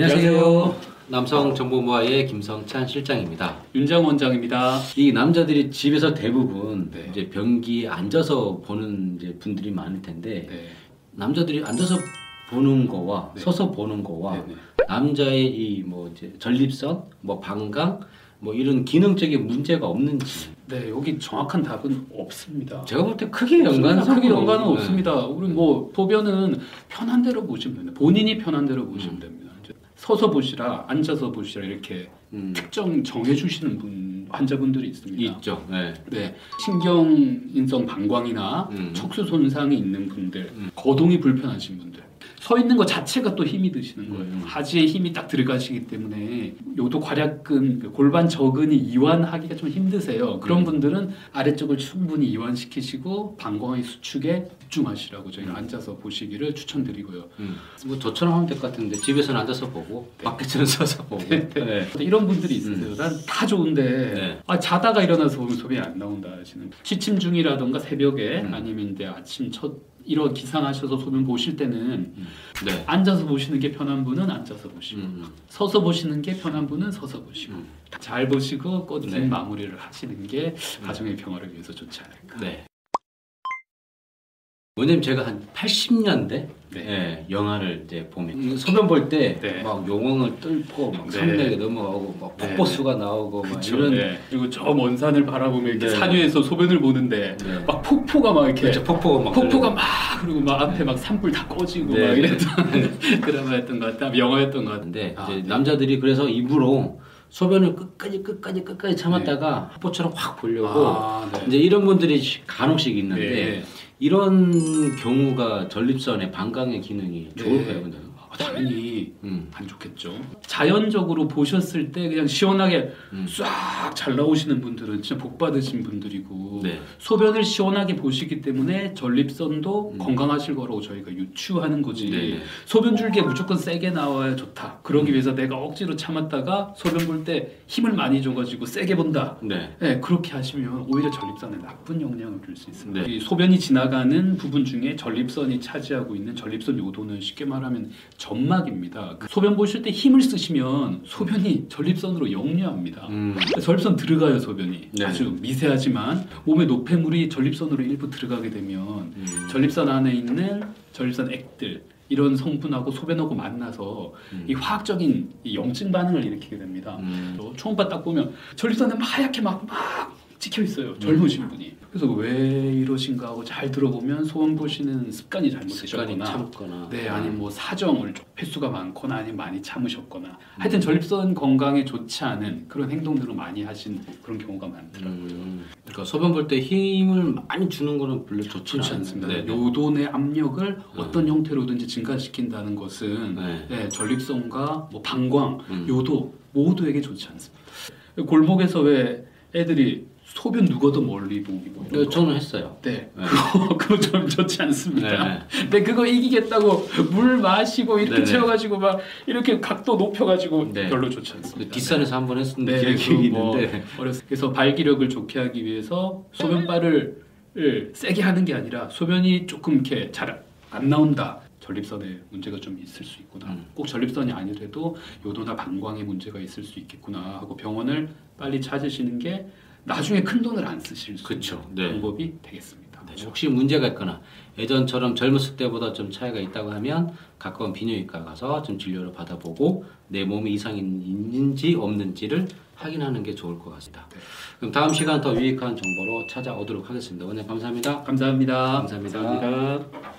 안녕하세요. 남성정보모아의 김성찬 실장입니다. 윤장 원장입니다. 이 남자들이 집에서 대부분 네. 이제 변기에 앉아서 보는 이제 분들이 많을 텐데 네. 남자들이 앉아서 보는 거와 네. 서서 보는 거와 네, 네. 남자의 이 뭐 이제 전립선, 뭐 방광, 뭐 이런 기능적인 문제가 없는지 네, 여기 정확한 답은 없습니다. 제가 볼 때 크게 연관 크게 연관은 네. 없습니다. 우리 뭐 소변은 편한 대로 보시면 됩니다. 본인이 편한 대로 보시면 음. 됩니다. 서서 보시라, 앉아서 보시라 이렇게 음, 특정 정해주시는 분 환자분들이 있습니다. 있죠. 네. 네, 신경인성 방광이나 음. 척수 손상이 있는 분들, 음. 거동이 불편하신 분들, 서 있는 것 자체가 또 힘이 드시는 거예요. 음. 하지에 힘이 딱 들어가시기 때문에 요도 괄약근, 그 골반 저근이 이완하기가 좀 힘드세요. 그런 음. 분들은 아래쪽을 충분히 이완시키시고 방광의 수축에 집중하시라고 저희가 앉아서 보시기를 추천드리고요. 음. 뭐 저처럼 하면 될 것 같은데 집에서는 앉아서 보고 밖에서는 서서 보고 네, 네. 네. 이런 분들이 있으세요. 난 다 좋은데 네. 아, 자다가 일어나서 보면 소변이 안 나온다 하시는 취침 중이라던가 새벽에 음. 아니면 이제 아침 첫 일어 기상하셔서 소변 보실 때는 네. 앉아서 보시는 게 편한 분은 앉아서 보시고 음. 서서 보시는 게 편한 분은 서서 보시고 음. 잘 보시고 꽃은 네. 마무리를 하시는 게 가정의 평화를 위해서 좋지 않을까. 네. 원장님 제가 한 80년대 네. 예, 영화를 이제 보면 이 소변 볼때 네. 막 용왕을 뚫고 막 네. 산맥에 넘어가고 막 네. 폭포수가 나오고 막 그쵸, 이런 네. 그리고 저 먼 산을 바라보면 이렇게 네. 산 위에서 소변을 보는데 네. 막 폭포가 막 이렇게 그렇죠, 폭포가 막 폭포가. 막 그리고 막 앞에 막 산불 다 꺼지고 네. 막 이랬던 드라마였던 것 같다 영화였던 것 같은데 아, 이제 네. 남자들이 그래서 입으로 소변을 끝까지 끝까지 끝까지 참았다가 폭포처럼 확 보려고 아, 네. 이제 이런 분들이 간혹씩 있는데 네. 이런 경우가 전립선의 방광의 기능이 네. 좋을까요, 원장님? 아, 당연히 음. 안 좋겠죠. 자연적으로 보셨을 때 그냥 시원하게 음. 싹잘 나오시는 분들은 진짜 복 받으신 분들이고 네. 소변을 시원하게 보시기 때문에 전립선도 음. 건강하실 거라고 저희가 유추하는 거지. 네. 소변 줄기에 무조건 세게 나와야 좋다. 그러기 위해서 내가 억지로 참았다가 소변 볼 때 힘을 많이 줘가지고 세게 본다. 네. 네, 그렇게 하시면 오히려 전립선에 나쁜 영향을 줄 수 있습니다. 네. 이 소변이 지나가는 부분 중에 전립선이 차지하고 있는 전립선 요도는 쉽게 말하면 점막입니다. 그 소변 보실 때 힘을 쓰시면 소변이 전립선으로 역류합니다. 음. 전립선 들어가요 소변이 네. 아주 미세하지만 몸의 노폐물이 전립선으로 일부 들어가게 되면 음. 전립선 안에 있는 전립선 액들 이런 성분하고 소변하고 만나서 음. 이 화학적인 이 염증 반응을 일으키게 됩니다. 음. 또 초음파 딱 보면 전립선에 막 하얗게 막, 막 찍혀 있어요. 젊으신 분이. 그래서 왜 이러신가 하고 잘 들어보면 소원 보시는 습관이 잘못되셨거나 네, 아니면 뭐 사정을 좀 횟수가 많거나 아니면 많이 참으셨거나 하여튼 전립선 건강에 좋지 않은 그런 행동들을 많이 하신 그런 경우가 많더라고요. 음. 그러니까 소변 볼 때 힘을 많이 주는 거는 별로 좋지 않습니다. 네. 내 압력을 어떤 형태로든지 증가시킨다는 것은 네. 네, 전립선과 뭐 방광, 음. 요도 모두에게 좋지 않습니다. 골목에서 왜 애들이 소변 누워도 멀리 보기 뭐 이런 네, 거. 저는 했어요. 네, 네. 그거 그거 좀 좋지 않습니다. 네. 근데 그거 이기겠다고 물 마시고 이렇게 네네. 채워가지고 막 이렇게 각도 높여가지고 네. 별로 좋지 그 않습니다. 뒷산에서 한 번 했었는데 네, 기억이 그거 뭐 있는데 어렸을 때 그래서 발기력을 좋게 하기 위해서 소변발을 을 세게 하는 게 아니라 소변이 조금 이렇게 잘 안 나온다. 전립선에 문제가 좀 있을 수 있구나. 음. 꼭 전립선이 아니더라도 요도나 방광에 문제가 있을 수 있겠구나 하고 병원을 빨리 찾으시는 게 나중에 큰 돈을 안 쓰실 수 그쵸. 있는 네. 방법이 되겠습니다. 네, 혹시 문제가 있거나 예전처럼 젊었을 때보다 좀 차이가 있다고 하면 가까운 비뇨기과 가서 좀 진료를 받아보고 내 몸에 이상이 있는지 없는지를 확인하는 게 좋을 것 같습니다. 네. 그럼 다음 시간 더 유익한 정보로 찾아오도록 하겠습니다. 오늘 감사합니다. 감사합니다. 감사합니다. 감사합니다.